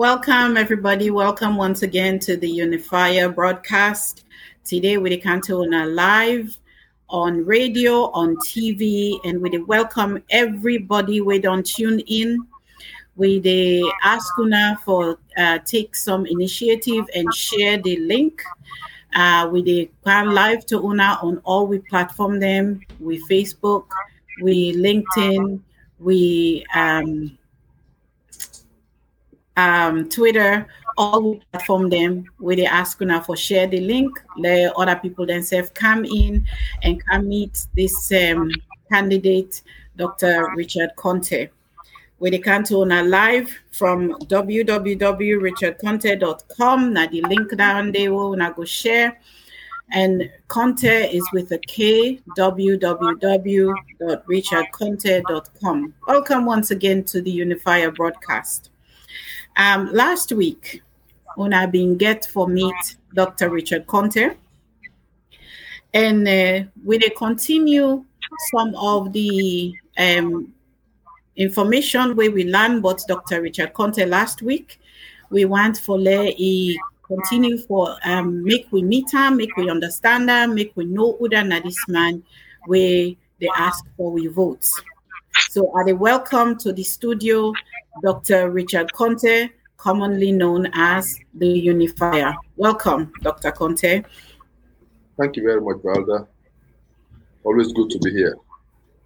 Welcome, everybody. Welcome once again to the Unifier broadcast. Today, we can on a live on radio, on TV, and we welcome everybody we don't tune in. We they ask Una for uh, take some initiative and share the link. Uh, we they come live to Una on all we platform them. We Facebook, we LinkedIn, we um, um, Twitter, all platform them where they ask now for share the link. Let other people themselves come in and come meet this um, candidate, Dr. Richard Konteh. Where they can turn a live from www.richardkonteh.com. Now the link down there will now go share. And Konteh is with a K, www.richardkonteh.com. Welcome once again to the Unifier broadcast. Um, last week, when I been get for meet Dr. Richard Konteh, and uh, we they continue some of the um, information where we learned about Dr. Richard Konteh last week. We want for let he continue for um, make we meet him, make we understand him, make we know who that this man where they ask for we votes. So are they welcome to the studio, Dr. Richard Konteh, commonly known as the Unifier. Welcome, Dr. Konteh. Thank you very much, Valda. Always good to be here.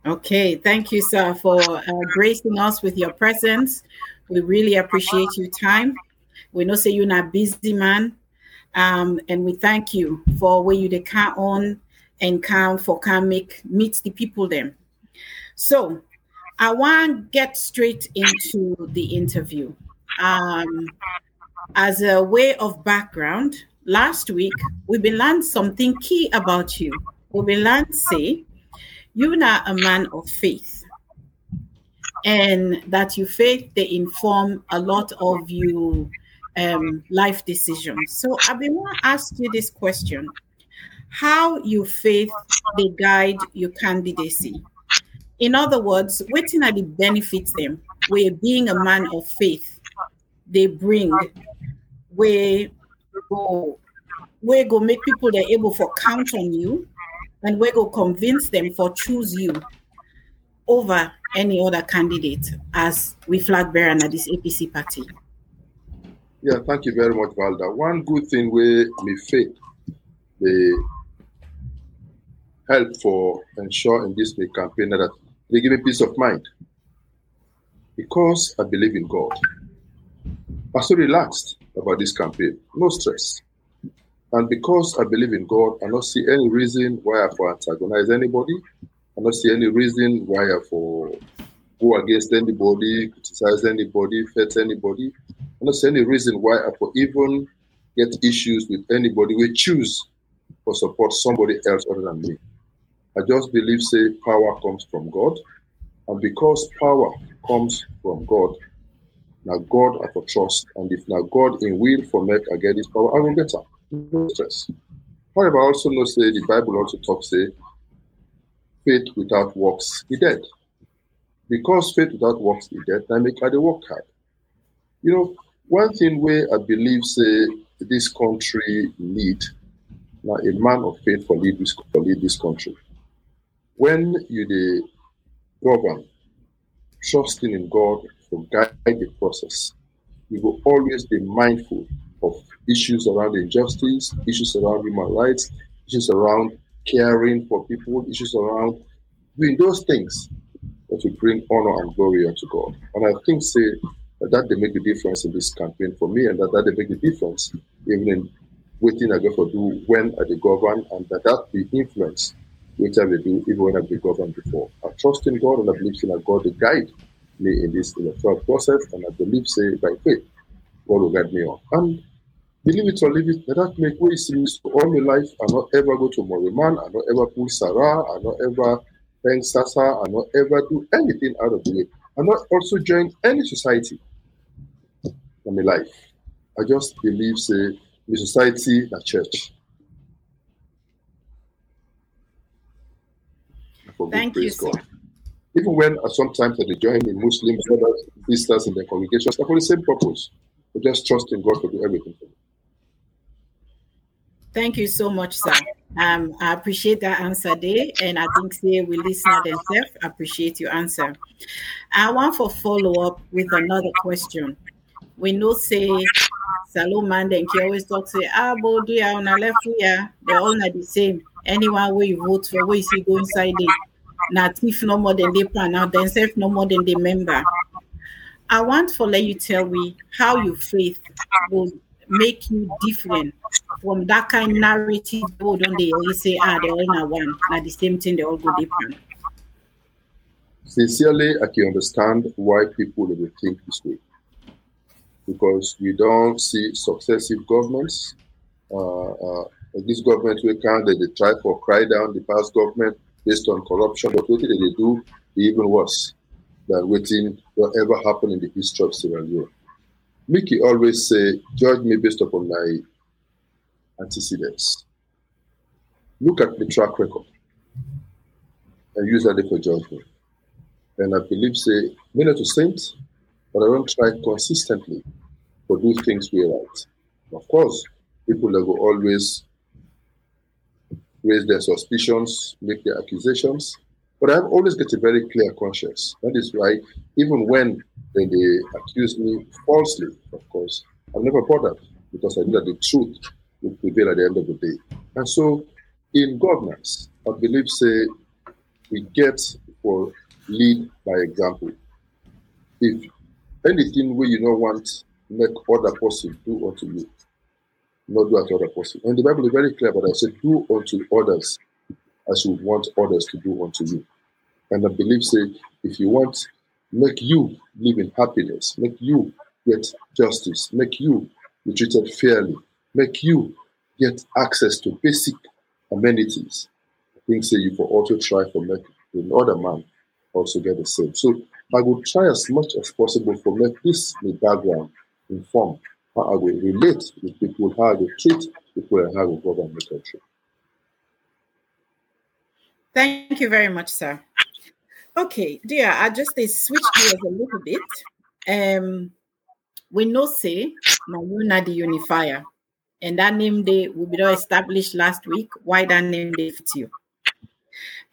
Okay, thank you, sir, for uh, gracing us with your presence. We really appreciate your time. We know say you're not busy man, um, and we thank you for where you can on and come for come make meet the people then. So I want to get straight into the interview. Um, as a way of background, last week we've been learned something key about you. We've been learned say you're not a man of faith, and that your faith they inform a lot of your um, life decisions. So I've been want to ask you this question: How your faith they guide your candidacy? In other words, waiting at benefits them where being a man of faith they bring where go where go make people they're able for count on you and where go convince them for choose you over any other candidate as we flag bearer at this APC party. Yeah, thank you very much, Valda. One good thing we me faith the help for ensure in this campaign that they give me peace of mind because I believe in God. I'm so relaxed about this campaign, no stress. And because I believe in God, I don't see any reason why I for antagonize anybody. I don't see any reason why I for go against anybody, criticize anybody, hurt anybody. I don't see any reason why I for even get issues with anybody. We choose or support somebody else other than me. I just believe, say, power comes from God. And because power comes from God, now God I for trust. And if now God in will for make I get this power, I will get up. No stress. However, I also know say the Bible also talks say faith without works is dead. Because faith without works is dead, I make I work hard. You know, one thing where I believe say this country need now a man of faith for lead this for lead this country. When you the govern, trusting in God to guide the process, you will always be mindful of issues around injustice, issues around human rights, issues around caring for people, issues around doing those things that will bring honor and glory unto God. And I think say that, that they make the difference in this campaign for me and that, that they make the difference even in waiting I go for do when I the govern and that that the influence which I will do even when I've been governed before. I trust in God and I believe in God to guide me in this electoral process, and I believe, say, by faith, God will guide me on. And believe it or leave it, that make way seems all my life. I not ever go to Moriman, I not ever pull Sarah, I not ever thank Sasa, I not ever do anything out of the way. I not also join any society in my life. I just believe, say, the society, the church. Thank you, God. Sir. Even when uh, sometimes they join the Muslim brothers, sisters in their congregations, for the same purpose. I just trust in God to do everything for. Thank you so much, sir. Um, I appreciate that answer there, and I think say we listen themselves appreciate your answer. I want for follow up with another question. We know say Salomon and he always talk say ah but do on the left here they're all not the same. Anyone where you vote for, where you see go inside it. Not if no more than they plan out themselves no more than they member. I want for let you tell me how your faith will make you different from that kind of narrative go don't they always say ah they all in one now the same thing they all go different sincerely i can understand why people will think this way because we don't see successive governments uh, uh, this government we can they, they try for cry down the past government based on corruption but what did they do even worse than waiting whatever happened in the history of Sierra Leone. Mickey always say, judge me based upon my antecedents. Look at the track record and use that for judgment. And I believe, say, me not to saint, but I don't try consistently to do things we right. Of course, people that will always raise their suspicions, make their accusations, but I've always got a very clear conscience. That is why, even when they, they accuse me falsely, of course, I'm never bothered because I know that the truth will prevail at the end of the day. And so, in governance, I believe, say, we get for lead by example. If anything where you don't want make other person do unto you, not do unto other person. And the Bible is very clear, but I said, do unto others as you want others to do unto you. And I believe, say, if you want, make you live in happiness, make you get justice, make you be treated fairly, make you get access to basic amenities. I think, say, you will also try for make another man also get the same. So I will try as much as possible for make this background inform how we relate with people, how will treat people, and how will govern the country. Thank you very much, sir. Okay, dear, I just uh, switch gears a little bit. Um, we know say Mayuna the unifier, and that name day will be established last week. Why that name day fits you?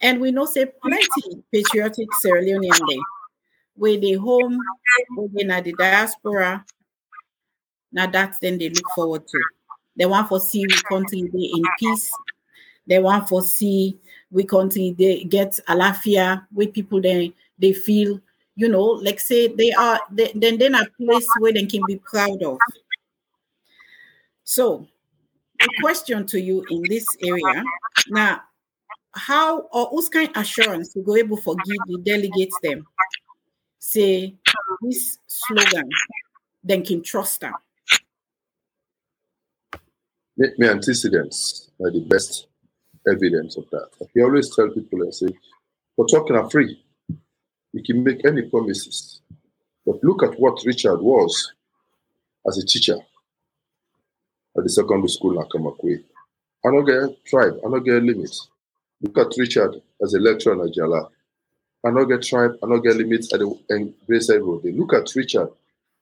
And we know say plenty patriotic Sierra Leonean day, where they home, within the diaspora. Now that's then they look forward to. They want to see we continue in peace. They want to see we continue they get alafia where people they they feel you know like say they are they, then then a place where they can be proud of so a question to you in this area now how or whose kind assurance to go able to give the delegates them say this slogan then can trust them my antecedents are uh, the best evidence of that. I always tell people and say, for talking are free. You can make any promises. But look at what Richard was as a teacher at the secondary school in Akamakwe. I get tribe, I don't get limits. Look at Richard as a lecturer in Njala. I get tribe, I don't get limits at the Bayside Road. Look at Richard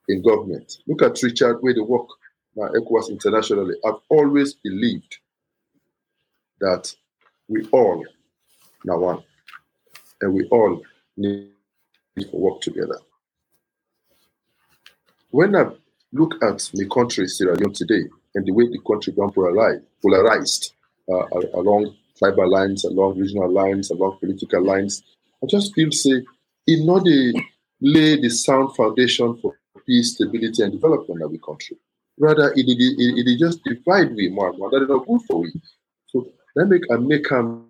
in government. Look at Richard where they work now ECOWAS internationally. I've always believed that we all now one, and we all need to work together. When I look at the country Sierra Leone today and the way the country got polarized, uh, along tribal lines, along regional lines, along political lines, I just feel say in order lay the sound foundation for peace, stability, and development of the country. Rather, it, it, it, it just divide we more and more. That is not good for we. So let me and make them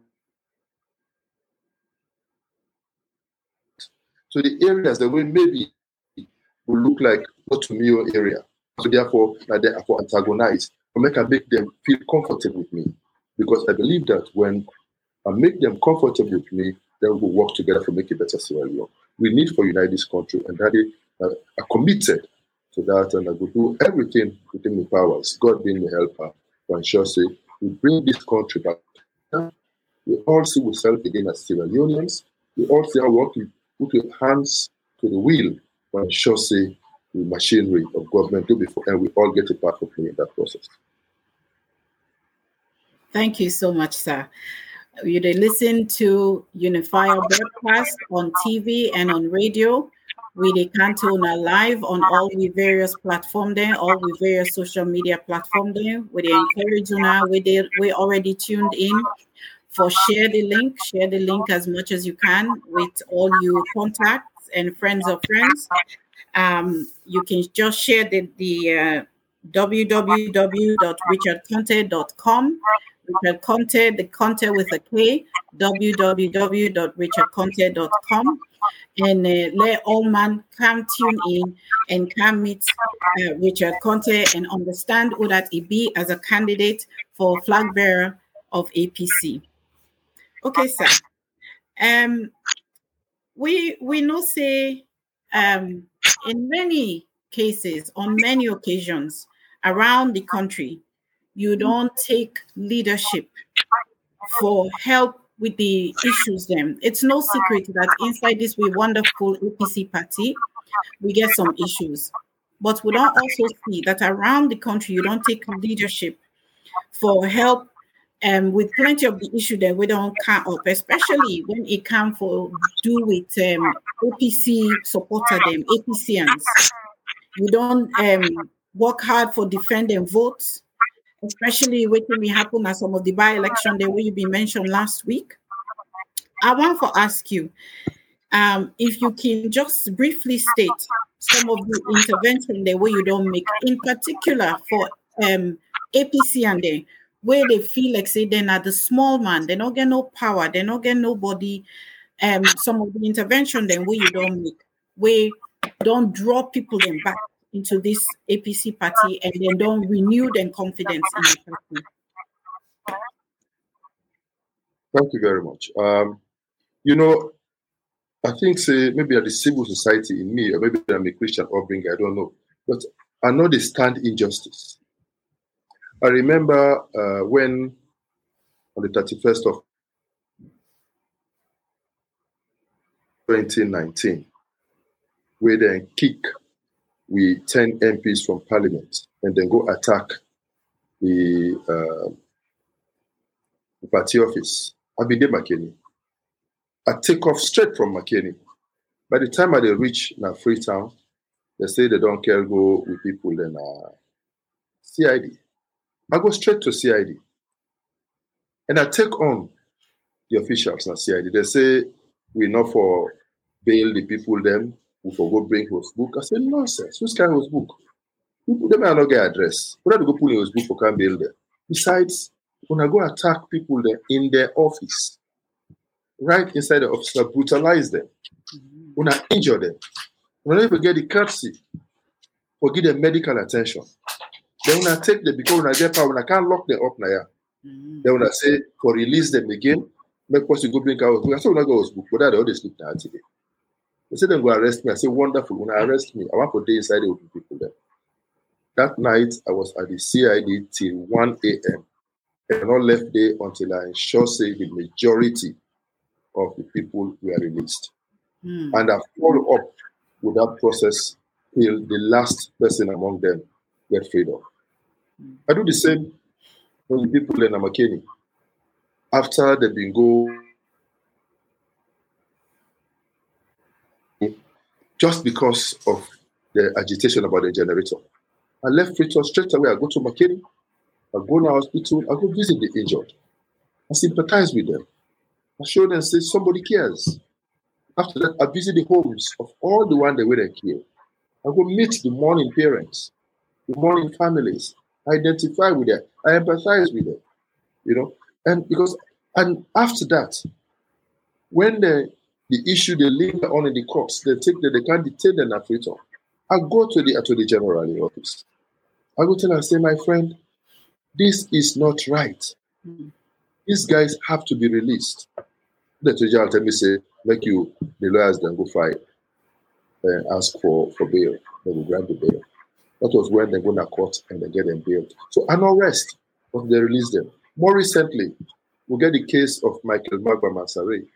so the areas that we maybe will look like Otumio area. So therefore, that they for antagonize, or make I make them feel comfortable with me. Because I believe that when I make them comfortable with me, then we will work together to make a better Leone. We need for unite this country, and that is uh, are committed to that, and I will do everything within my powers, God being my helper, to ensure say we bring this country back. We all see ourselves again as civil unions. We all see our work, we put our hands to the wheel to ensure say the machinery of government do before, and we all get a part of in that process. Thank you so much, sir. You listen to Unifier broadcast on TV and on radio. We the Cantona live on all the various platforms there, all the various social media platforms there. We they encourage you now. We did we already tuned in for share the link, share the link as much as you can with all your contacts and friends of friends. Um, you can just share the, the uh, www.richardkonteh.com. Richard Konteh, the Konteh with a K, www.richardkonteh.com. And uh, let all man come tune in and come meet uh, Richard Konteh and understand who that he be as a candidate for flag bearer of APC. Okay, sir. Um, we we know say um in many cases, on many occasions around the country, you don't take leadership for help with the issues then. It's no secret that inside this we wonderful apc party we get some issues. But we don't also see that around the country you don't take leadership for help um, with plenty of the issue that we don't count up, especially when it comes for do with um, APC supporter them, APCians. You don't um, work hard for defending votes, especially when we happen at some of the by-election that we been mentioned last week. I want to ask you um, if you can just briefly state some of the intervention the way you don't make, in particular for um, APC and the where they feel like say they're not the small man, they don't get no power, they don't get nobody. Um, some of the intervention then where you don't make, where don't draw people then back into this APC party and then don't renew their confidence in the party. Thank you very much. Um, you know, I think say maybe at the civil society in me, or maybe I'm a Christian upbringing, I don't know. But I know they stand injustice. I remember uh, when on the 31st of 2019, we then kick we 10 MPs from parliament and then go attack the, uh, the party office. There, Makeni. I take off straight from Makeni. By the time I reach now Freetown, they say they don't care go with people in uh, CID. I go straight to CID. And I take on the officials at CID. They say we not for bail the people them who for go bring his book. I say nonsense. Who's carrying his book? Them are not get address. Who to go pull in his book for can bail them. Besides, when I go attack people there in their office, right inside the office, I brutalize them. When I injure them, when I even get the courtesy for give them medical attention. Then when I take them, because when I get power, when I can't lock them up now, mm-hmm. then when I say for release them again, make person go bring out. I say when I go book, but that all they sleep now today. They say them go arrest me. I said, wonderful. When I arrest me, I want to day inside with people there. That night I was at the CID till 1 a.m. and not left there until I ensure say the majority of the people were released. Mm. And I follow up with that process till the last person among them get freedom. I do the same with the people in Amakeni. After they've been go just because of the agitation about the generator. I left Freetown straight away. I go to Makeni, I go to the hospital, I go visit the injured. I sympathize with them. I show them, say, somebody cares. After that, I visit the homes of all the ones that were killed. I go meet the mourning parents, the mourning families I identify with them. I empathize with them. You know, and because and after that, when the the issue they linger on in the courts, they take the, they can't detain at freedom. I go to the attorney general office. I go tell and say, my friend, this is not right. These guys have to be released. The attorney general tell me say, make you the lawyers then go fight and ask for, for bail. They will grant the bail. That was when they go to court and they get them bailed. So an arrest, but they release them. More recently, we get the case of Michael Magba Masare,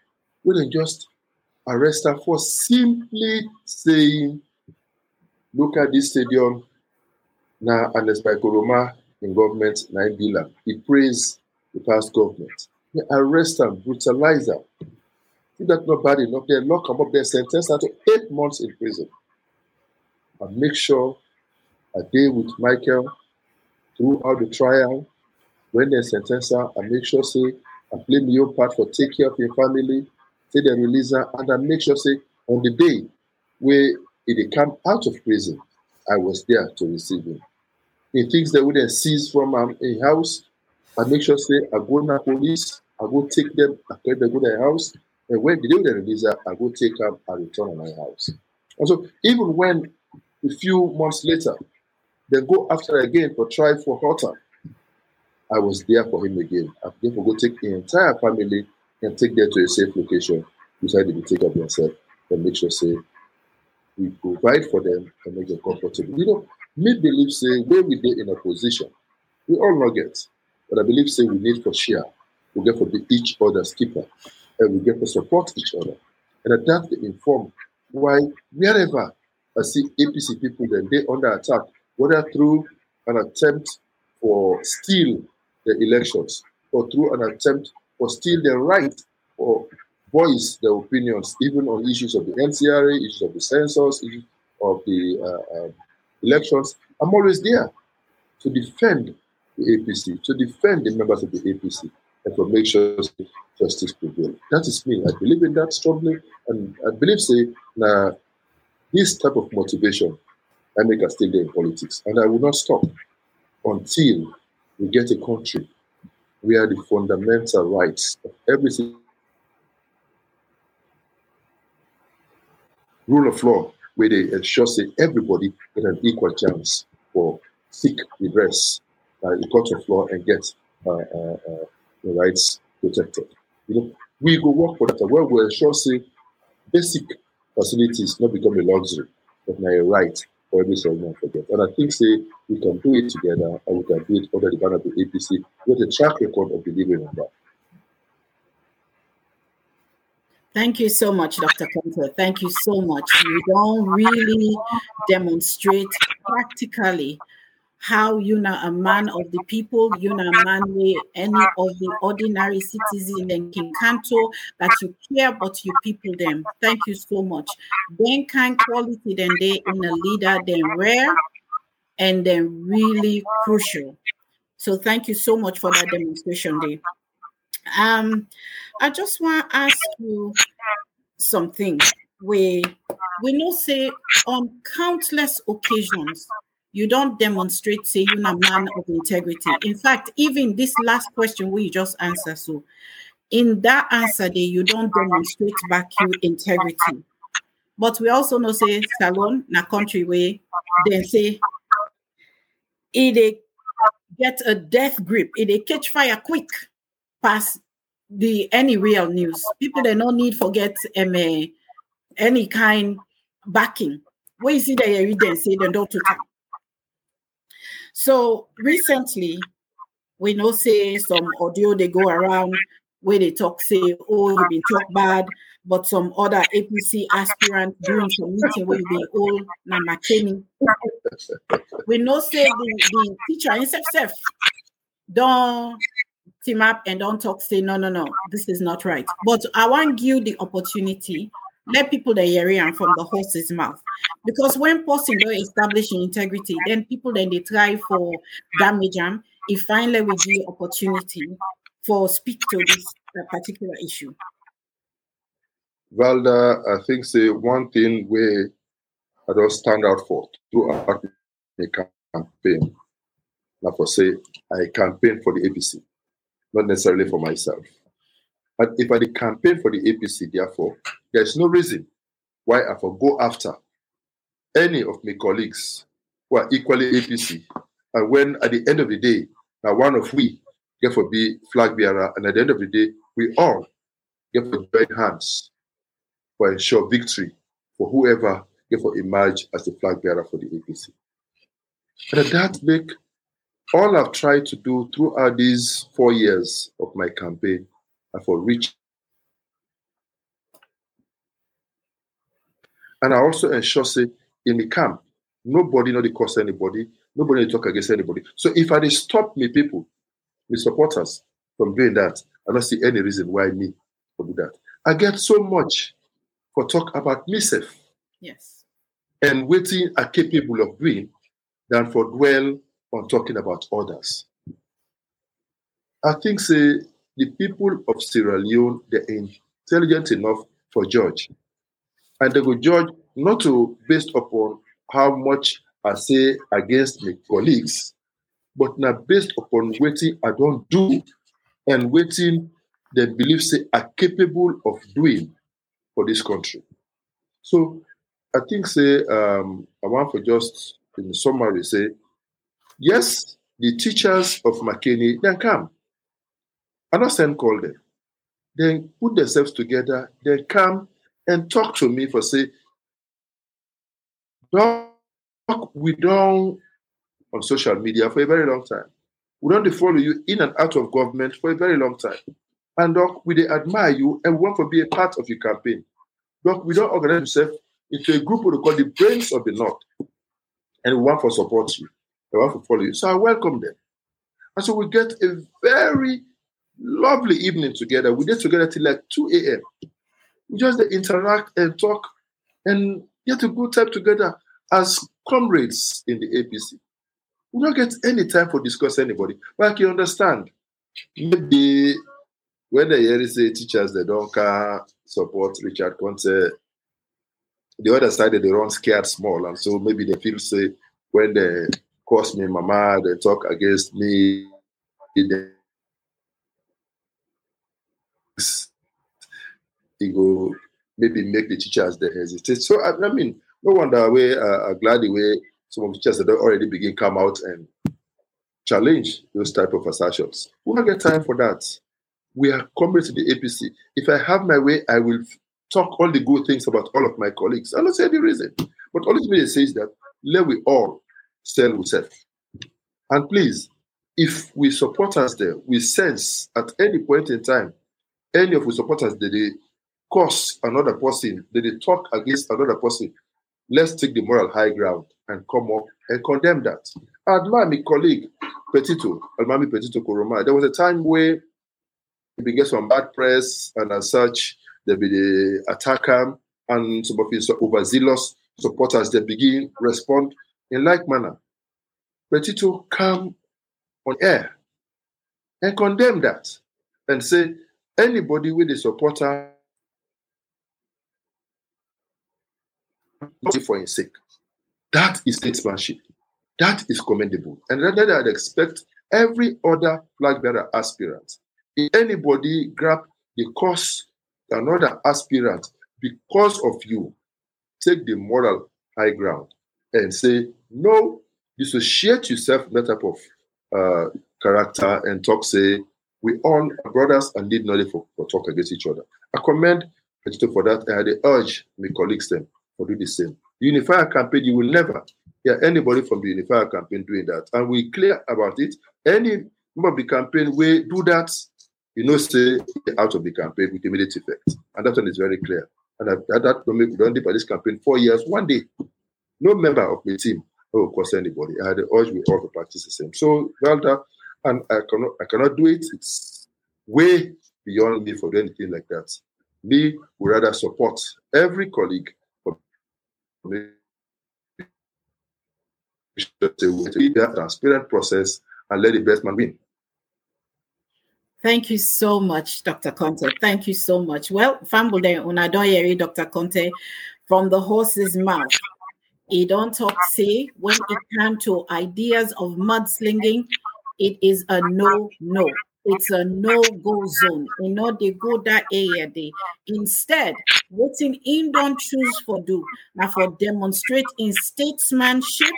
where they just arrest her for simply saying look at this stadium now, and there's Michael Roma in government, billion. He praised the past government. They arrest them, brutalize them. If that's not bad enough, they lock them up, they sentence them to eight months in prison. And make sure I deal with Michael throughout the trial. When they sentence her, I make sure say I my own part for take care of your family, say they release her, and I make sure say on the day where he come out of prison, I was there to receive him. He thinks they would seize from um, a house. I make sure say I go to police, I go take them, I tell them go to their house, and when the day they release I go take them and return to my house. And so even when a few months later, they go after again for try for Horta, I was there for him again. I go take the entire family and take them to a safe location beside the take of themselves and make sure say we provide for them and make them comfortable. You know, me believe say where we be in a position, we all not get, but I believe say we need for share, we get for be each other's keeper, and we get to support each other. And that they inform why wherever I see APC people then they under attack, whether through an attempt for steal the elections or through an attempt for steal the right or voice their opinions, even on issues of the NCRA, issues of the census, issues of the uh, uh, elections. I'm always there to defend the APC, to defend the members of the APC, and to make sure justice prevails. That is me. I believe in that strongly, and I believe, say, now this type of motivation, I make a stay there in politics, and I will not stop until we get a country where the fundamental rights of every rule of law where they ensure say everybody get an equal chance for seek redress by the court of law and get uh, uh, uh, the rights protected. You know, we go work for that. Where we ensure say basic facilities not become a luxury, but now a right for every Solomon forget. And I think say we can do it together and we can do it under the banner of the APC with a track record of delivering on that. Thank you so much, Dr. Konteh. Thank you so much. You don't really demonstrate practically how you're a man of the people, you're not a man with any of the ordinary citizens in Kinkanto, that you care about your people them. Thank you so much. Then kind quality then they in a leader, then rare and then really crucial. So thank you so much for that demonstration day. Um, I just want to ask you something. We we know say on countless occasions you don't demonstrate say you're a man of integrity. In fact, even this last question we just answer so in that answer day you don't demonstrate back your integrity. But we also know say salon na country way then say it get a death grip, it catch fire quick past the any real news. People they no need forget um, uh, any kind backing. Where you see the evidence say they don't talk. So recently, we know say some audio they go around where they talk say, oh, you've been talk bad, but some other APC aspirant doing some meeting where been all na Makeni. we know say the, the teacher himself don't team up and don't talk, say, no, no, no, this is not right. But I want you the opportunity, let people the hear from the horse's mouth. Because when person don't establish integrity, then people then they try for damage them. If finally we give opportunity for speak to this particular issue. Valda, I think say one thing where I don't stand out for throughout the campaign. Like for say I campaign for the APC not necessarily for myself. But if I campaign for the APC, therefore, there's no reason why I will go after any of my colleagues who are equally APC. And when at the end of the day, now one of we get for be flag bearer, and at the end of the day, we all get for join hands for ensure victory for whoever get for emerge as the flag bearer for the APC. And at that make all I've tried to do throughout these four years of my campaign for reach. And I also ensure, say, in the camp, Nobody not the cost anybody. Nobody talk against anybody. So if I stop me people, me supporters from doing that, I don't see any reason why me to do that. I get so much for talk about myself. Yes. And waiting are capable of doing than for dwell on talking about others. I think say the people of Sierra Leone they're intelligent enough for judge. And they will judge not to based upon how much I say against my colleagues, but now based upon waiting I don't do and waiting they believe say are capable of doing for this country. So I think say um, I want for just in summary say yes, the teachers of Makeni then come. I not send call them. They put themselves together, they come and talk to me for say, Doc, we don't on social media for a very long time. We don't follow you in and out of government for a very long time. And doc, we they admire you and want to be a part of your campaign. Doc, we don't organize ourselves into a group we call the brains of the North. And we want to support you. We want to follow you. So I welcome them. And so we get a very lovely evening together. We did together till like 2 a.m. We just interact and talk and get a good time together as comrades in the APC. We don't get any time for discuss anybody. But I can understand. Maybe when the say teachers they don't support Richard Konteh, the other side they run scared small, and so maybe they feel say when they curse me mama, they talk against me, they go maybe make the teachers they hesitate. So I, I mean, no wonder we uh, glad the way some of the teachers that already begin come out and challenge those type of assertions. We don't get time for that. We are coming to the APC. If I have my way, I will talk all the good things about all of my colleagues. I don't say the reason, but all it says that let we all sell with. And please, if we support us there, we sense at any point in time, any of the supporters they curse another person, they talk against another person, let's take the moral high ground and come up and condemn that. I admire my colleague Petito, Almami Petito Koroma. There was a time where he began some bad press, and as such, there be the attacker and some of his overzealous supporters. They begin respond in like manner. Petito come on air and condemn that and say anybody with a supporter for his sake. That is statesmanship. That is commendable. And rather I'd expect every other flag bearer aspirant, if anybody grab the cause another aspirant because of you, take the moral high ground and say, no, dissociate yourself from that type of uh, character and talk, say, we all are brothers and need knowledge for, for talk against each other. I commend Petito for that I urge my colleagues them to do the same. Unifier campaign, you will never hear anybody from the Unifier campaign doing that. And we clear about it. Any member of the campaign will do that, you know, stay out of the campaign with immediate effect. And that one is very clear. And that, that we don't by this campaign four years, one day, no member of the team will cost anybody. I had the urge we all to practice the same. So well done. And I cannot I cannot do it. It's way beyond me for anything like that. Me would rather support every colleague a transparent process and let the best man win. Thank you so much, Dr. Konteh. Thank you so much. Well, Fambude Unadoyeri, Dr. Konteh, from the horse's mouth. He don't talk say when it comes to ideas of mudslinging, it is a no, no it's a no-go zone. You know, they go that area. They instead, waiting in don't choose for do now for demonstrate in statesmanship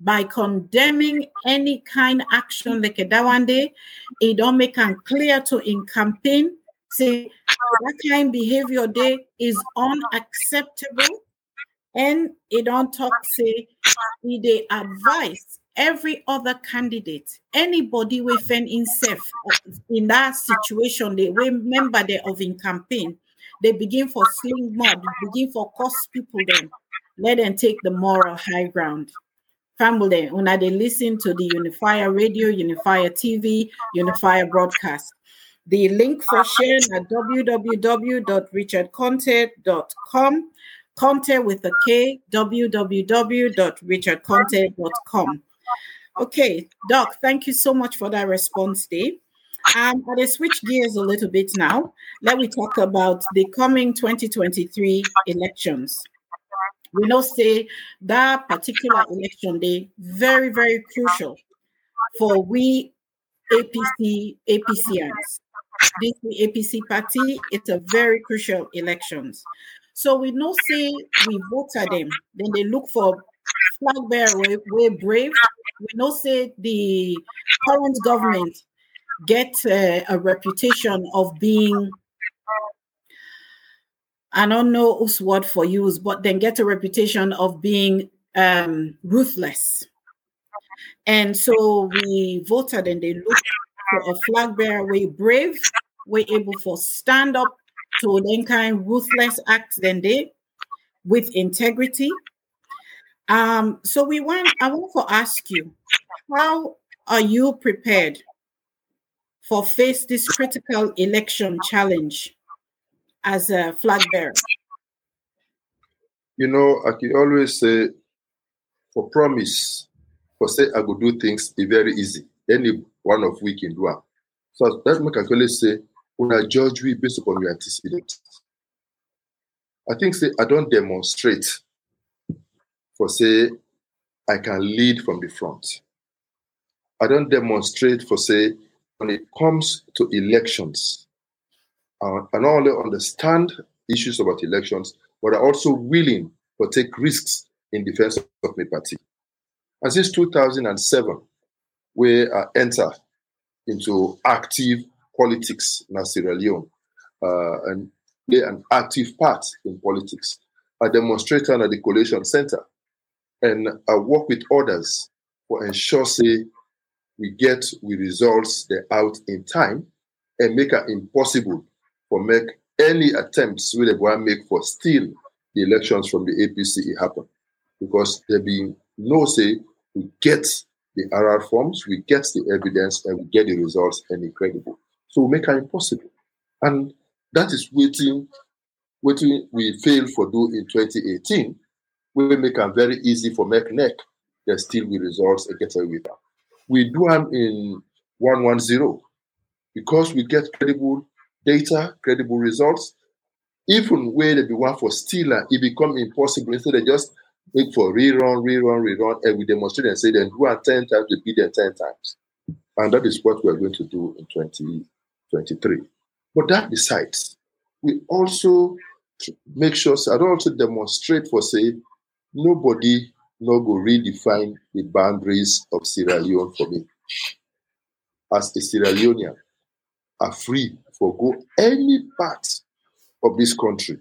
by condemning any kind action like that one day. It don't make them clear to in campaign. Say that kind behavior day is unacceptable. And it don't talk say they advise every other candidate, anybody within himself in that situation, they remember they of in campaign, they begin for sling mud, begin for cost people then. let them take the moral high ground. Family, una they listen to the Unifier Radio, Unifier TV, Unifier broadcast. The link for sharing at www.richardkonteh.com. Konteh with a K, www.richardkonteh.com. Okay, Doc, thank you so much for that response, Dave. Um, but I switch gears a little bit now. Let me talk about the coming 2023 elections. We know say that particular election day very, very crucial for we APC APCians. This APC party, it's a very crucial elections. So we know say we vote at them, then they look for flag bearer way brave. We know say the current government get uh, a reputation of being I don't know whose word for use, but then get a reputation of being um, ruthless. And so we voted and they looked for a flag bearer, we brave, we able for stand up to then kind ruthless acts than they with integrity. Um, so we want I want to ask you, how are you prepared for face this critical election challenge as a flag bearer? You know, I can always say, for promise, for say I go do things, be very easy. Any one of we can do it. So that make I always say, when I judge we based upon your antecedents. I think say I don't demonstrate for say I can lead from the front. I don't demonstrate for say when it comes to elections, uh, I not only understand issues about elections, but are also willing to take risks in defense of my party. And since 2007, we uh, enter into active politics in Sierra Leone uh, and play an active part in politics. I demonstrated at the Collation Center and I work with others to ensure, say, we get we results the out in time and make it impossible for make any attempts we will make for steal the elections from the APC happen. Because there being no say we get the RR forms, we get the evidence, and we get the results and incredible. So we make it impossible. And that is waiting, waiting we failed for do in 2018. We make them very easy for make neck. There's still the results and get away with that we do them in 110 because we get credible data, credible results. Even where they be one for stealer, it become impossible. Instead, they just make for rerun, rerun, rerun, and we demonstrate and say then do it 10 times, they beat them 10 times. And that is what we're going to do in 2023. But that besides, we also make sure, so I don't also demonstrate for say, nobody no go redefine the boundaries of Sierra Leone for me. As a Sierra Leonean, are free for go any part of this country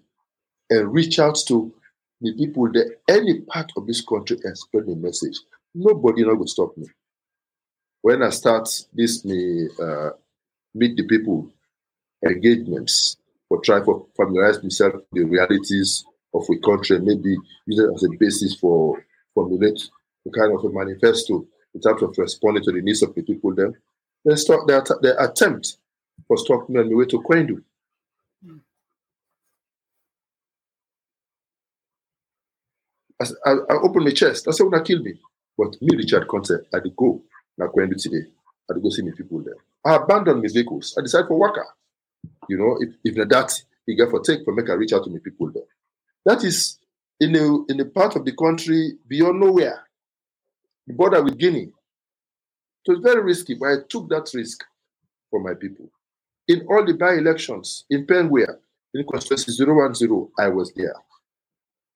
and reach out to the people that any part of this country and spread the message. Nobody not go stop me. When I start this me uh, meet the people engagements for try for familiarize myself with the realities of a country, maybe use it as a basis for formulate a kind of a manifesto in terms of responding to the needs of the people then, then stop their, their attempt for stopping me on the way to Kwendu. I, I, opened my chest. I said, "Wanna kill me?" But me, Richard Konteh, I to go now Kwendu today. I to go see my people there. I abandoned my vehicles. I decided for Waka. You know, if if that, he get for take for make I reach out to my people there. That is in a, in a part of the country beyond nowhere, the border with Guinea. It was very risky, but I took that risk for my people. In all the by elections, in Penwea, in constituency 010, I was there.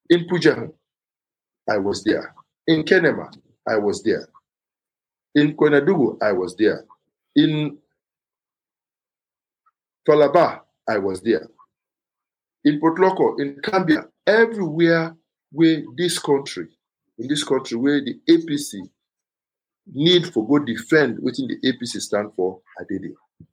In Pujehun, I was there. In Kenema, I was there. In Koinadugu, I was there. In Falaba, I was there. In Port Loko, in Kambia, everywhere where this country, in this country where the APC need for go defend within the APC stand for, I did it.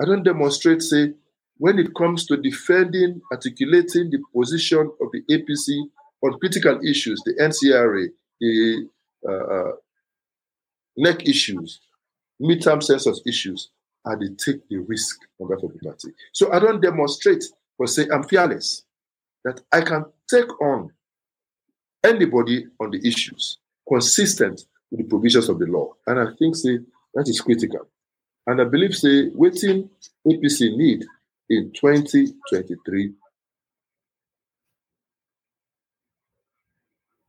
I don't demonstrate, say, when it comes to defending, articulating the position of the APC on critical issues, the NCRA, the uh, uh NEC issues, midterm census issues, and they take the risk on behalf of the party. So I don't demonstrate but say I'm fearless, that I can take on anybody on the issues consistent with the provisions of the law. And I think say that is critical. And I believe say waiting APC need in 2023.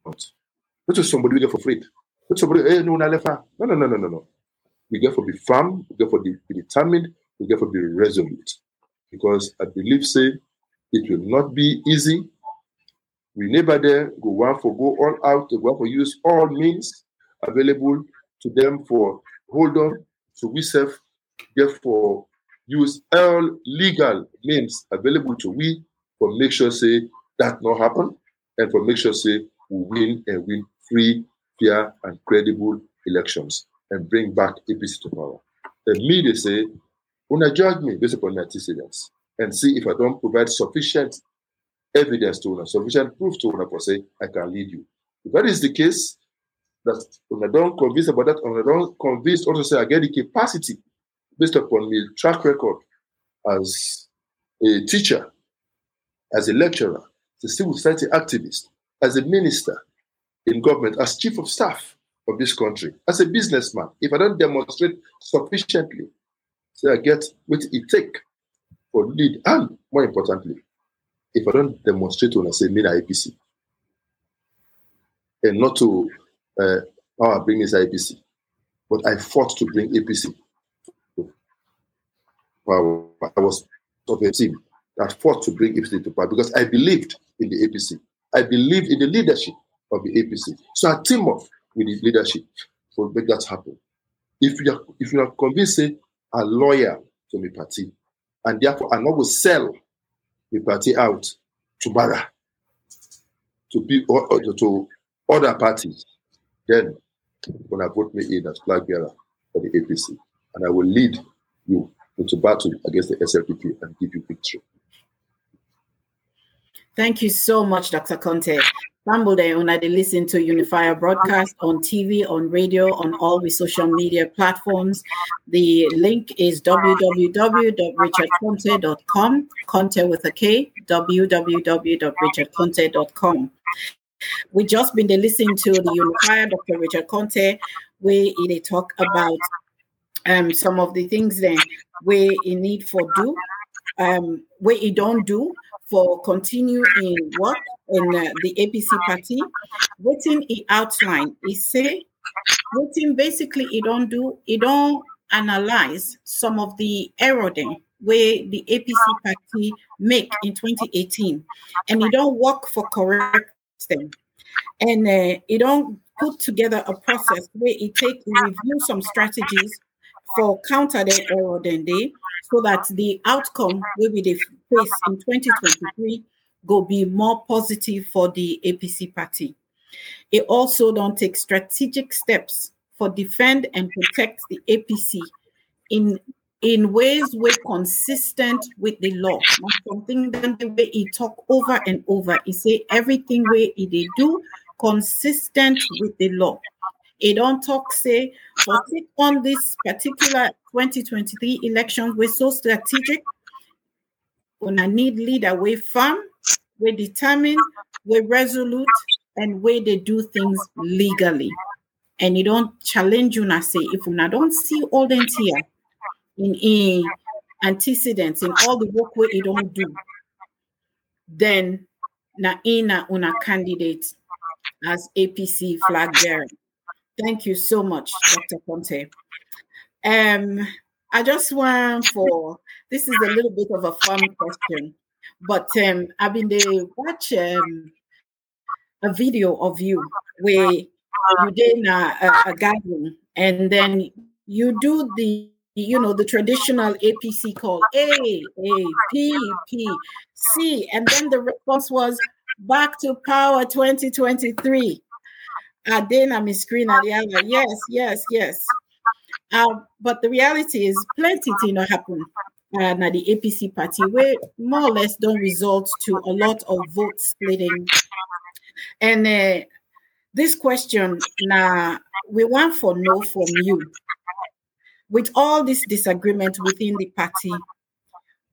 Not just somebody we get for free. Not somebody, eh, hey, no, no, no, no, no, no, no. We get for be firm, we get for be determined, we get for be resolute. Because I believe say it will not be easy. We never there go one for go all out, to go for use all means available to them for hold on to we self, therefore use all legal means available to we for make sure say that not happen and for make sure say we win and win free, fair, and credible elections and bring back APC to power. And me, they say, when I judge me based upon antecedents and see if I don't provide sufficient evidence to una, sufficient proof to una for say, I can lead you. If that is the case, that I don't convince about that, I don't convince also say I get the capacity based upon my track record as a teacher, as a lecturer, as a civil society activist, as a minister in government, as chief of staff of this country, as a businessman, if I don't demonstrate sufficiently, say I get what it take for lead, and more importantly, if I don't demonstrate say mean IPC, and not to uh, bring this IPC, but I fought to bring APC power. I was of a team that fought to bring APC to power because I believed in the APC. I believed in the leadership of the APC. So I team up with the leadership to make that happen. If you are if you are convinced, say, lawyer to my party, and therefore I'm not going to sell the party out to Bara, to be or, or to other parties, then when I vote me in as flag bearer for the APC, and I will lead you into battle against the SLPP and give you victory. Thank you so much, Dr. Konteh. Day when I listen to Unifier broadcast on TV, on radio, on all the social media platforms. The link is www.richardkonteh.com, Konteh with a K, www.richardkonteh.com. We just been listening to the Unifier, Dr. Richard Konteh, where they talk about um, some of the things then where you need for do, um, where you don't do for continue in work in uh, the APC party. Waiting he outline, he say, waiting basically he don't do, he don't analyze some of the error then where the APC party make in 2018, and he don't work for correct them, and uh, he don't put together a process where he take review some strategies for counter the error then they so that the outcome will be the face in 2023 go be more positive for the APC party. It also don't take strategic steps for defend and protect the APC in in ways where consistent with the law. Not something that the way he talk over and over. He say everything where he do consistent with the law. He don't talk say take on this particular 2023 election, we're so strategic. When I need leader we firm, we're determined, we're resolute, and where they do things legally. And you don't challenge you and say if I don't see all them here in, in antecedents in all the work you don't do, then na ina una candidate as APC flag bearer. Thank you so much, Dr. Konteh. Um, I just want for this is a little bit of a fun question, but um, I've been there watch um, a video of you where you did a, a, a gathering and then you do the you know the traditional APC call A A P P C, and then the response was back to power 2023 uh, then I'm screen at the other. Yes, yes, yes. Uh, but the reality is, plenty thing happen uh, the APC party where more or less don't result to a lot of vote splitting And uh, this question now we want for know from you. With all this disagreement within the party,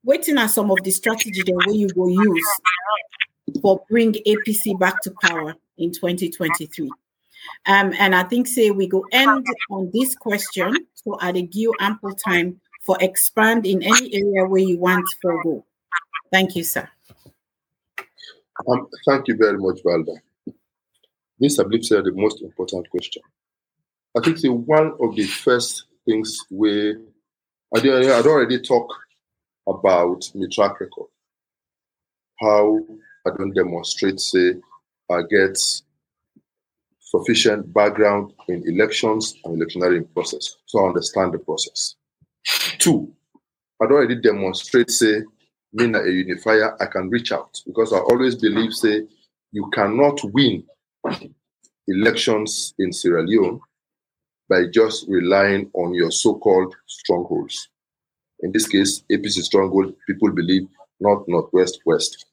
waiting are some of the strategy that way you will use for bring APC back to power in 2023. Um, and I think say we go end on this question. So I give ample time for expand in any area where you want to go. Thank you, sir. Um, thank you very much, Valda. This, I believe, is the most important question. I think the one of the first things we I'd already talked about my track record, how I don't demonstrate, say, I get sufficient background in elections and electioneering process, so I understand the process. Two, I'd already demonstrate, say, being a unifier, I can reach out because I always believe, say, you cannot win elections in Sierra Leone by just relying on your so-called strongholds. In this case, APC stronghold, people believe North, Northwest, West.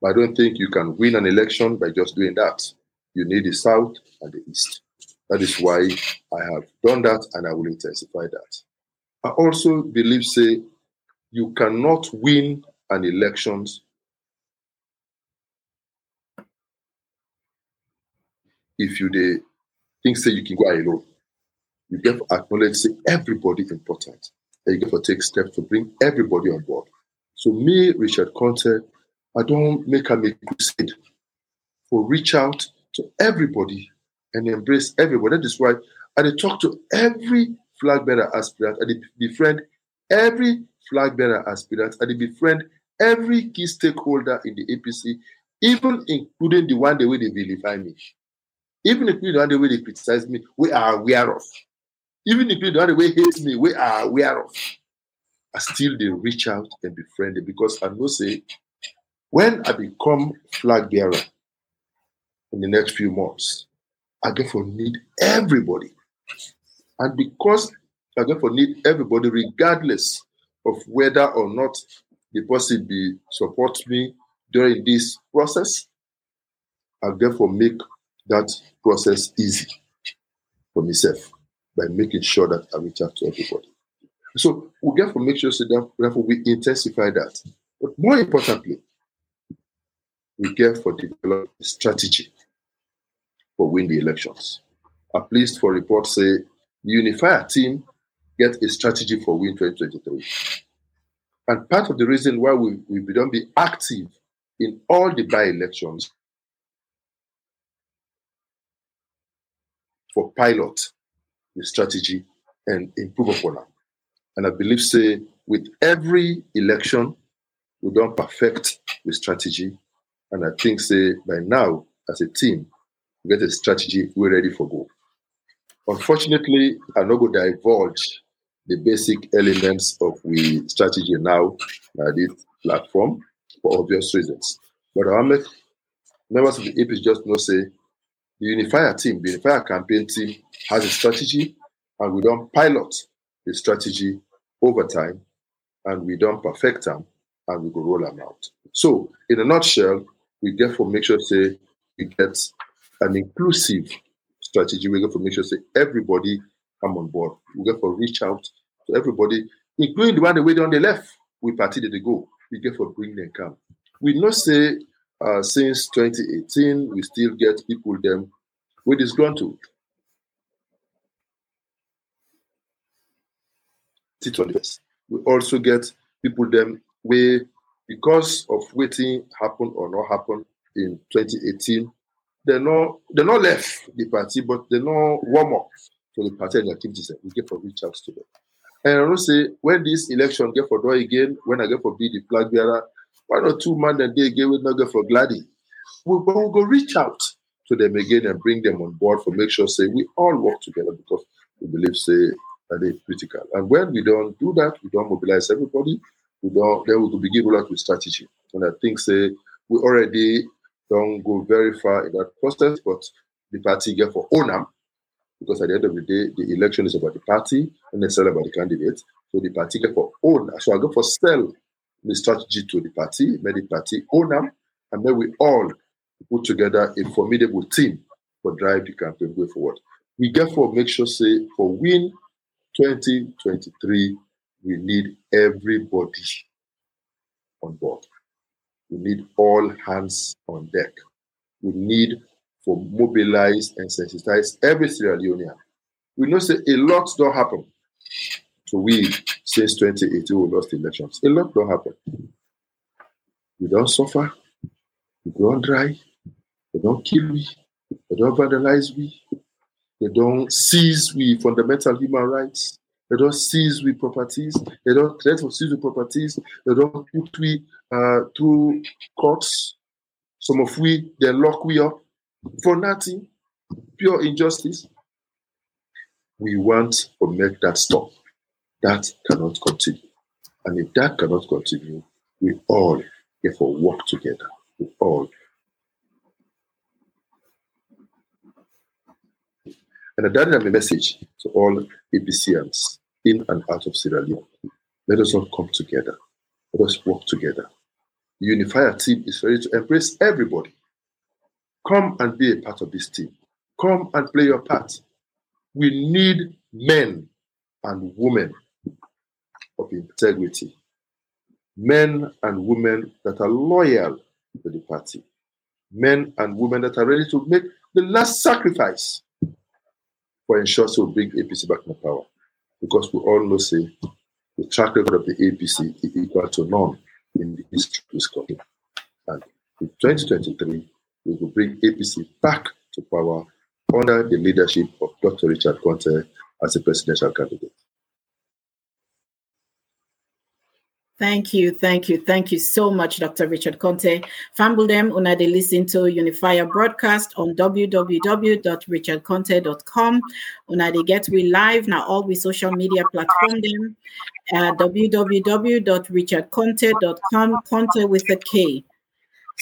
But I don't think you can win an election by just doing that. You need the South and the East. That is why I have done that and I will intensify that. I also believe, say, you cannot win an election if you they think say you can go alone. You get to acknowledge say everybody important. And you get to take steps to bring everybody on board. So me, Richard Konteh, I don't make a make crusade for reach out to everybody and embrace everybody. That is why I talk to every flag bearer aspirant, I befriend every flag bearer aspirant, I befriend every key stakeholder in the APC, even including the one the way they vilify me. Even including the one the way they criticize me, we are aware of. Even including the the way hates me, we are aware of. I still they reach out and befriend them because I know say when I become flag bearer in the next few months, I for need everybody. And because I for need everybody, regardless of whether or not the person be support me during this process, I therefore make that process easy for myself by making sure that I reach out to everybody. So we to make sure so that therefore we intensify that. But more importantly, we get for develop strategy for win the elections. I'm pleased for reports say unifier team get a strategy for win 2023. And part of the reason why we, we don't be active in all the by-elections for pilot the strategy and improve upon it. And I believe, say, with every election, we don't perfect the strategy. And I think, say, by now, as a team, we get a strategy, we're ready for go. Unfortunately, I'm not going to divulge the basic elements of the strategy now at this platform for obvious reasons. But I make members of the APC just know say the unifier team, the unifier campaign team has a strategy and we don't pilot the strategy over time and we don't perfect them and we go roll them out. So in a nutshell, we therefore make sure say we get an inclusive strategy. We get for make sure say everybody come on board. We get for reach out to everybody, including the one the way on the left. We party they go. We get for bring them come. We not say uh, since 2018 we still get people them with disgruntled. We also get people them where because of waiting happen or not happen in 2018, they're not they're not left the party, but they're not warm up to the party and activities that we get for reach out to them. And I will say when this election get for door again, when I get for be the flag bearer, one or two man and they again will not get for gladdy. We'll, we'll go reach out to them again and bring them on board for make sure say we all work together because we believe say that they critical. And when we don't do that, we don't mobilize everybody, we don't then we begin roll out with strategy. And I think say we already don't go very far in that process, but the party get for owner because at the end of the day, the election is about the party and necessarily about the candidate. So the party get for own. So I go for sell the strategy to the party, make the party them, and then we all put together a formidable team for drive the campaign way forward. We therefore make sure say for win 2023, we need everybody on board. We need all hands on deck. We need for mobilize and sensitize every Sierra Leonean. We know say a lot don't happen. So we since 2018 we lost elections. A lot don't happen. We don't suffer. We don't dry. They don't kill we. They don't vandalize we. They don't seize we fundamental human rights. They don't seize we properties. They don't threaten to seize we properties. They don't put we uh, through courts. Some of we they lock we up for nothing, pure injustice. We want to make that stop. That cannot continue. And if that cannot continue, we all therefore work together. We all. And is my message to all APCians in and out of Sierra Leone. Let us all come together. Let us work together. The Unifier team is ready to embrace everybody Come and be a part of this team. Come and play your part. We need men and women of integrity, men and women that are loyal to the party, men and women that are ready to make the last sacrifice for ensuring to bring APC back in power. Because we all know, say, the track record of the APC is equal to none in the history of country. And in 2023, we will bring APC back to power under the leadership of Dr. Richard Konteh as a presidential candidate. Thank you, thank you, thank you so much, Dr. Richard Konteh. Fambledem una de listen to Unifier broadcast on www.richardkonteh.com. Una de get we live now all we social media platform them uh, www.richardkonteh.com, Konteh with a K.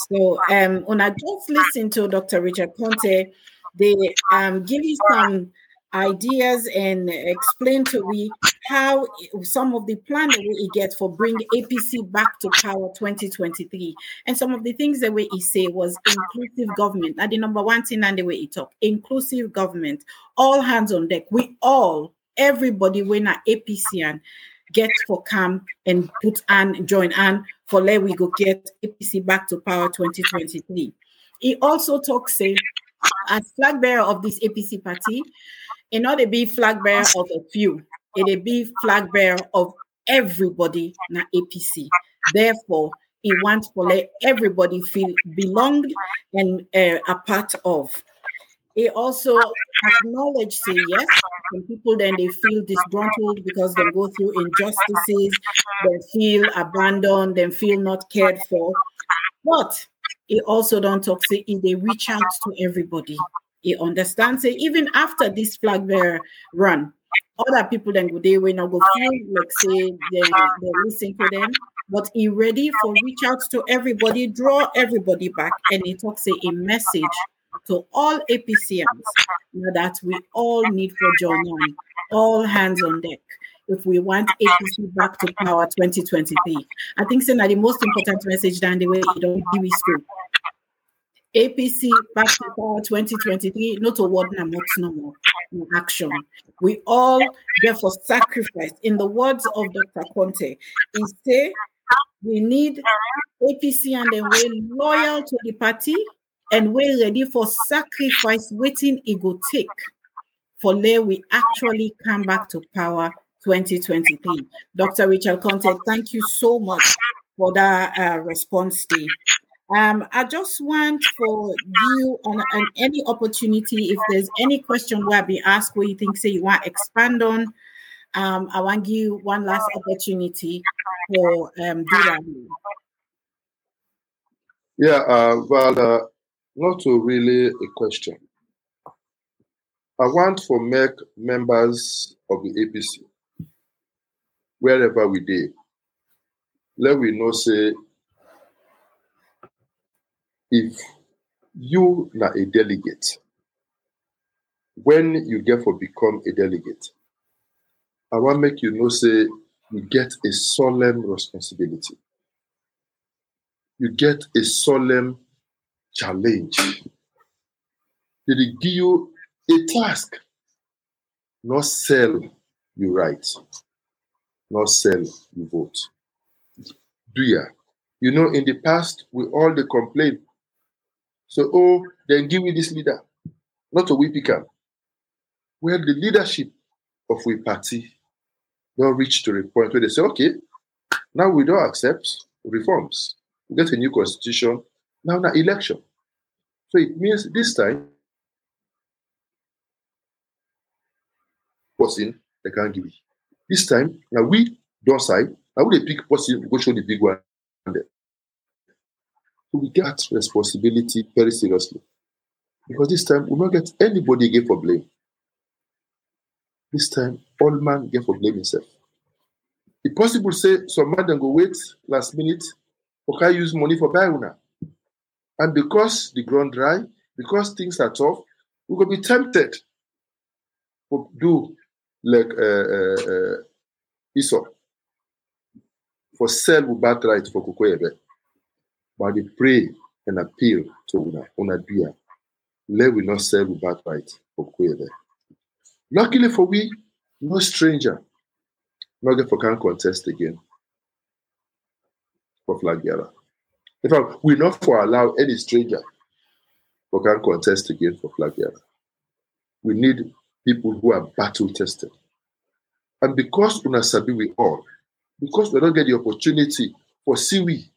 So um, I just listen to Dr. Richard Konteh. they um, give you some ideas and explain to me how some of the plan that we get for bring APC back to power 2023 and some of the things that we say was inclusive government. And the number one thing and the way he talk, inclusive government, all hands on deck. We all, everybody, when at APC and get for camp and put and join and for let we go get APC back to power 2023. He also talks say as flag bearer of this APC party, and not a be flag bearer of a few, it a be flag bearer of everybody na APC. Therefore, he wants to let everybody feel belonged and uh, a part of. He also acknowledge say yes, some people then they feel disgruntled because they go through injustices, they feel abandoned, they feel not cared for. But he also don't talk, say they reach out to everybody. He understands, say even after this flag bearer run, other people then go they will not go feel like say they, they listen to them. But he ready for reach out to everybody draw everybody back and he talks say a message to all APCians that we all need for join on, all hands on deck if we want APC back to power 2023. I think saying that the most important message than the way it don't give is to APC back to power 2023, not a word no more, no more, action. We all therefore sacrifice. In the words of Dr. Konteh, he say we need APC and then we're loyal to the party and we're ready for sacrifice waiting it take for there we actually come back to power 2023. Dr. Richard Konteh, thank you so much for that uh, response day. Um, I just want for you on, on, any opportunity, if there's any question where be asked where you think say you want to expand on, um, I want you one last opportunity for um. Yeah, uh, well, uh, not really a question. I want for make members of the APC, wherever we did, let we know say if you are a delegate, when you get for become a delegate, I want make you know say you get a solemn responsibility. You get a solemn challenge. Did he give you a task? Not sell you right. not sell you vote. Do ya? You know, in the past, we all the complain. So, oh, then give me this leader, not a we can. Well, the leadership of we party don't reach to a point where they say, okay, now we don't accept reforms. We get a new constitution, now na election. So it means this time, person they can't give it. This time, now we don't side, now we pick person, go show the big one. There. We get responsibility very seriously. Because this time, we will not get anybody again for blame. This time, all man get for blame himself. It possible say some man then go wait last minute, okay, use money for buy una. And because the ground dry, because things are tough, we will be tempted to do like uh, uh, uh, Esau for sell with birthright for Kukwebe. But they pray and appeal to una, una dear. Let we not serve with right for Kukwebe. Luckily for we, no stranger, not get for can contest again for flag bearer. In fact, we not for allow any stranger for can contest again for flag bearer. We need people who are battle tested. And because una sabi we all, because we don't get the opportunity for we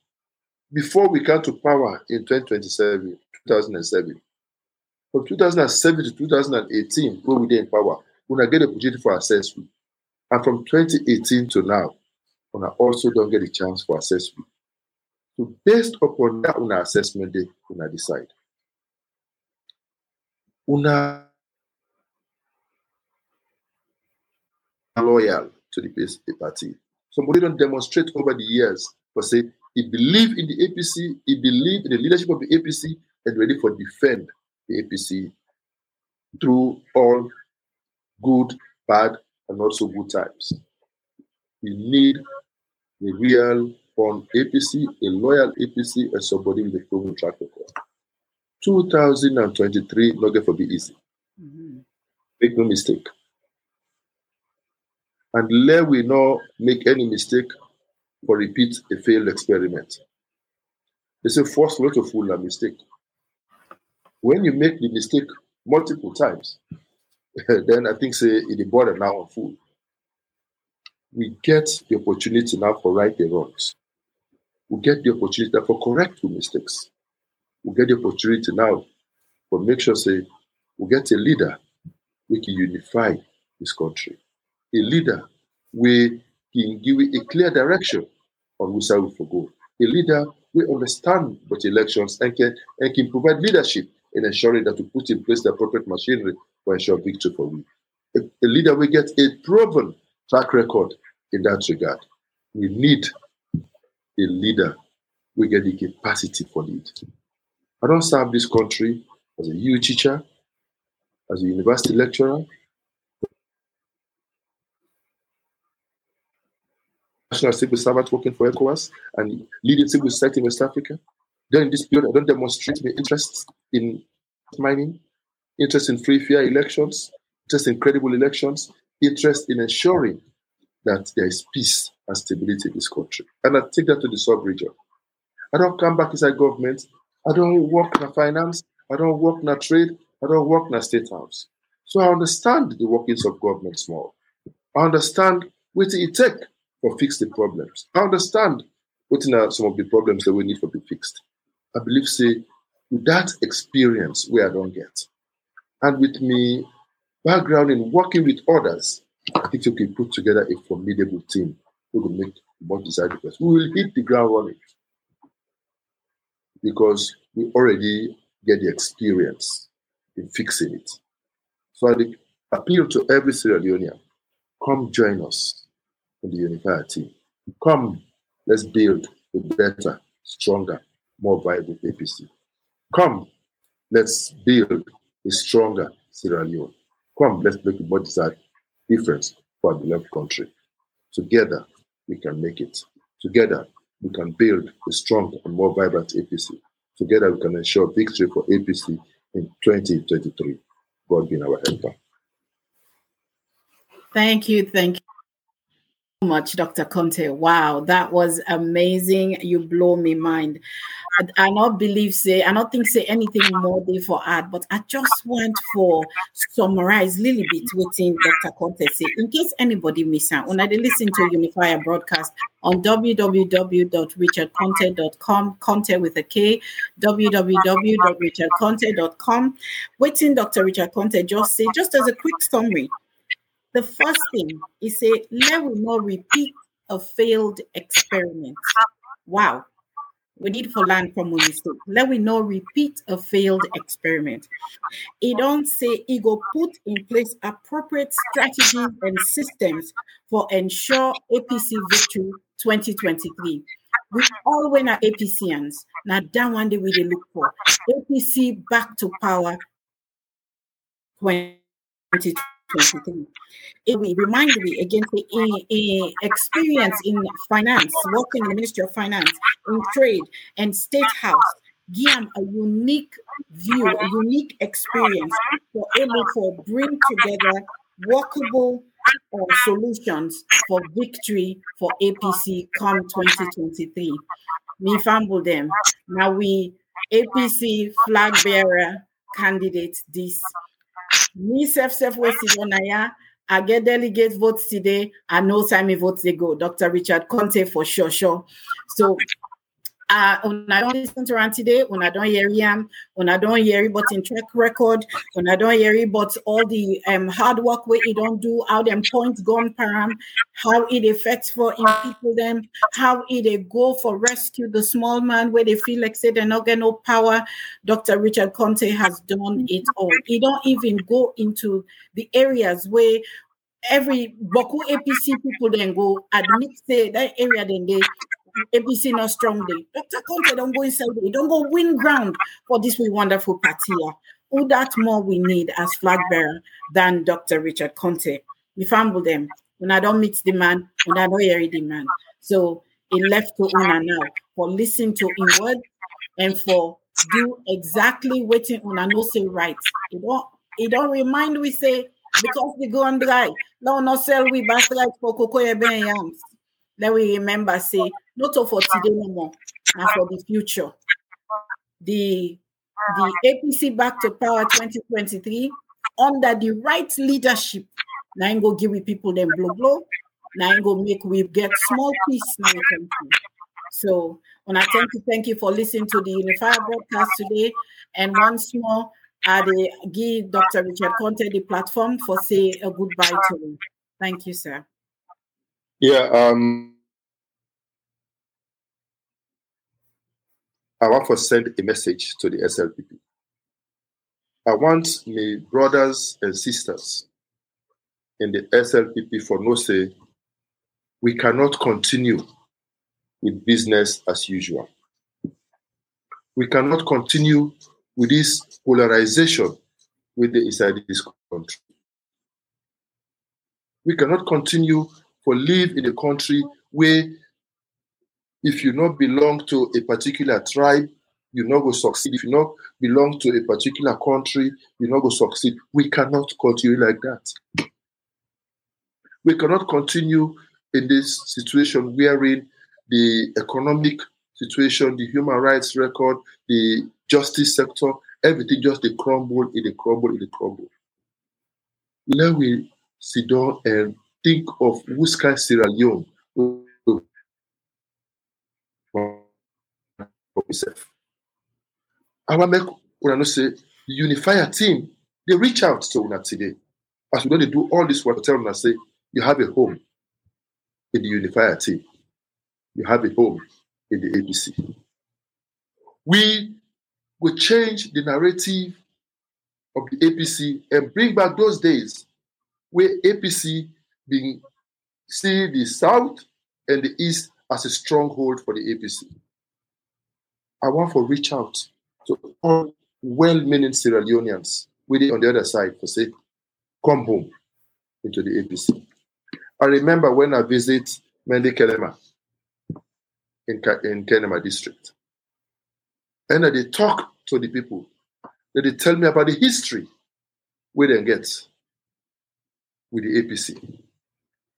before we come to power in 2027, 2007. From 2007 to 2018, when we did in power, we get the opportunity for assessment. And from 2018 to now, we also don't get a chance for assessment. So based upon that una assessment, they una decide. Una loyal to the party. Somebody don't demonstrate over the years, but say he believe in the APC, he believe in the leadership of the APC, and ready for defend the APC through all good, bad, and also good times. We need a real on APC, a loyal APC, and somebody with a proven track record. 2023 not going to be easy. Mm-hmm. Make no mistake. And let we not make any mistake or repeat a failed experiment. It's a force not to fool a mistake. When you make the mistake multiple times, then I think say it is border now on fool. We get the opportunity now for right the wrongs we get the opportunity for correct the mistakes. We get the opportunity now for make sure say we get a leader we can unify this country. A leader we can give a clear direction on which side we for go. A leader we understand what elections and can and can provide leadership in ensuring that we put in place the appropriate machinery for ensure victory for we. A, a leader we get a proven track record in that regard. We need a leader we get the capacity for lead. I don't serve this country as a U teacher, as a university lecturer, national civil servant working for ECOWAS and leading civil society in West Africa. During this period, I don't demonstrate my interest in mining, interest in free, fair elections, interest in credible elections, interest in ensuring that there is peace and stability in this country. And I take that to the sub-region. I don't come back inside government. I don't work in finance. I don't work in trade. I don't work in state house. So I understand the workings of government small. I understand what it take for fix the problems. I understand what are some of the problems that we need to be fixed. I believe, say, with that experience where I don't get, and with me background in working with others, I think we can put together a formidable team who will make more desired results. We will hit the ground running because we already get the experience in fixing it. So I appeal to every Sierra Leonean, come join us in the unified team. Come, let's build a better, stronger, more viable APC. Come, let's build a stronger Sierra Leone. Come, let's make a more desired difference for our beloved country. Together, we can make it. Together, we can build a strong and more vibrant APC. Together we can ensure victory for APC in 2023. God be our helper. Thank you. Thank you much, Dr. Konteh. Wow, that was amazing. You blow me mind. I, I not believe say I don't think say anything more there for add, but I just want for summarize a little bit within Dr. Konteh say in case anybody miss out when I listen to Unifier broadcast on www.richardkonteh.com, Konteh with a K, www.richardkonteh.com. Waiting Dr. Richard Konteh just say, just as a quick summary, the first thing is say, let we not repeat a failed experiment. Wow. We need to learn from a mistake. Let we not repeat a failed experiment. It don't say ego put in place appropriate strategies and systems for ensure APC victory 2023. We all win our APCians. Now that one day we look for APC back to power 2023. 2023. It will remind me again a experience in finance, working in the Ministry of Finance, in trade and state house, give a unique view, a unique experience for able to bring together workable uh, solutions for victory for APC come 2023. Me fumble them. Now we APC flag bearer candidates this me self self West. I get delegate votes today. I know time votes they go. Dr. Richard Konteh for sure, sure. So uh, don't listen to Run today, when I don't hear him, when I don't hear but in track record, when I don't hear but all the um hard work where he don't do, how them points gone param, how it affects for people them, how it they go for rescue the small man where they feel like say they not get no power. Dr. Richard Konteh has done it all. He don't even go into the areas where every Boku APC people then go admit say that area then they APC not strong day. Dr. Konteh don't go inside day. Don't go win ground for this we wonderful party. Who that more we need as flag bearer than Dr. Richard Konteh. We fumble them. When I don't meet the man, when I don't hear the man. So it left to Una now for listen to in word and for do exactly waiting Una no say right. It don't it don't remind we say because they go on dry. No, no sell we back right for cocoa yams. Then we remember say not for today no more, and for the future. The the APC back to power 2023 under the right leadership. Now I'm go give we people them blow blow. Now I'm go make we get small peace now country. So when I thank you, thank you for listening to the Unified broadcast today. And once more, I give Dr. Richard Konteh the platform for say a goodbye to him. Thank you, sir. Yeah, um, I want to send a message to the SLPP. I want my brothers and sisters in the SLPP for no say we cannot continue with business as usual. We cannot continue with this polarization with the inside this country. We cannot continue for live in a country where if you not belong to a particular tribe, you not go succeed. If you not belong to a particular country, you not go succeed. We cannot continue like that. We cannot continue in this situation wherein the economic situation, the human rights record, the justice sector, everything just they crumble, it crumble, it crumble. Let we sit down and think of which Sierra Leone for myself. I want to say the unifier team, they reach out to una today. As we don't do all this work, tell una say you have a home in the unifier team. You have a home in the APC. We will change the narrative of the APC and bring back those days where APC being see the South and the East as a stronghold for the APC. I want to reach out to all well-meaning Sierra Leoneans waiting on the other side to say, come home into the APC. I remember when I visit Mendi Kenema in, in Kenema district. And then they talk to the people. Then they tell me about the history where they get with the APC.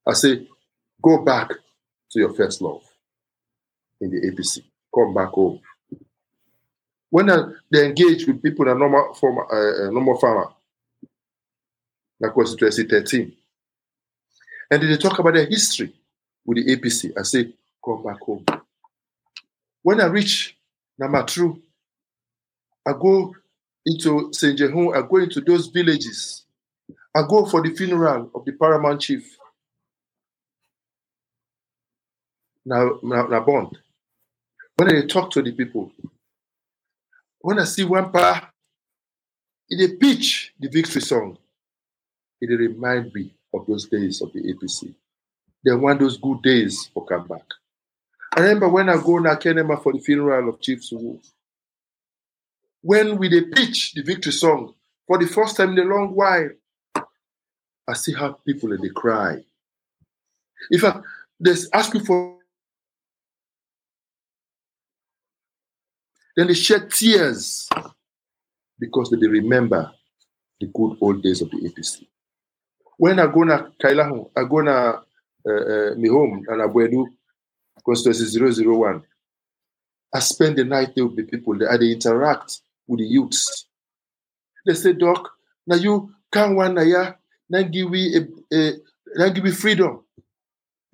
I say, go back to your first love in the APC. Come back home. When they engage with people in a normal, form, uh, normal farmer, that was 2013, and they talk about their history with the APC, I say, come back home. When I reach Namatru, I go into St. Jehun, I go into those villages. I go for the funeral of the paramount chief. Now, now, now bond. When I talk to the people, when I see one pa, it pitch the victory song. It remind me of those days of the APC. They want those good days for come back. I remember when I go to Kenema for the funeral of Chief Suwu. When we they pitch the victory song for the first time in a long while, I see how people they cry. In fact, they ask you for then they shed tears because they remember the good old days of the APC. When I go to Kailahun, I go to uh, uh, my home and Abuedu, constituency 001, I spend the night there with the people there. I they interact with the youths. They say, Doc, now you can't one ya, now give me a, a give me freedom.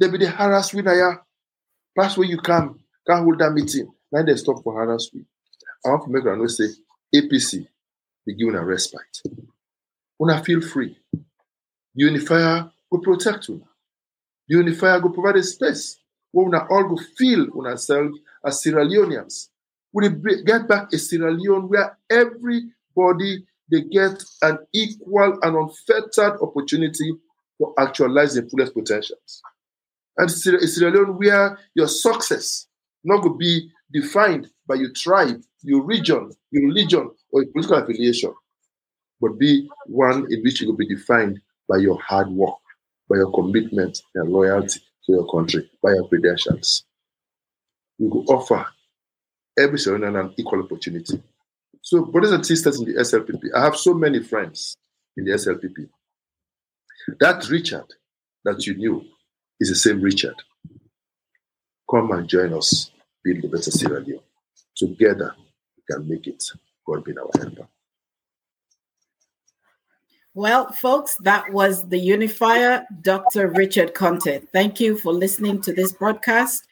They be the harass with ya. Pass where you come, can't hold that meeting. Now they stop for harass with. I want to make note say APC be given a respite. I feel free, unifier will protect you. unifier will provide a space where we all go feel ourselves as Sierra Leoneans. We get back a Sierra Leone where everybody they get an equal and unfettered opportunity to actualize their fullest potentials. And Sierra Leone where your success not to be defined by your tribe, your region, your religion, or your political affiliation, but be one in which you will be defined by your hard work, by your commitment and loyalty to your country, by your credentials. We will offer every Syrian an equal opportunity. So, brothers and sisters in the SLPP, I have so many friends in the SLPP. That Richard that you knew is the same Richard. Come and join us, build a better Sierra Leone. Together, can make it. Our. Well, folks, that was the unifier, Dr. Richard Konteh. Thank you for listening to this broadcast.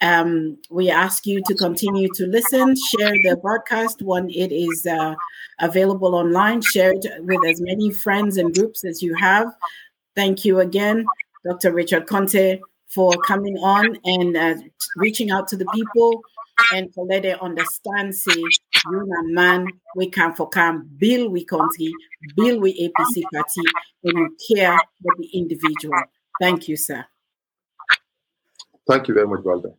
Um, we ask you to continue to listen, share the broadcast when it is uh, available online, share it with as many friends and groups as you have. Thank you again, Dr. Richard Konteh, for coming on and uh, reaching out to the people and to let them understand, say, you and man, we can for come build we country, build we APC party, and care for the individual. Thank you, sir. Thank you very much, Walter.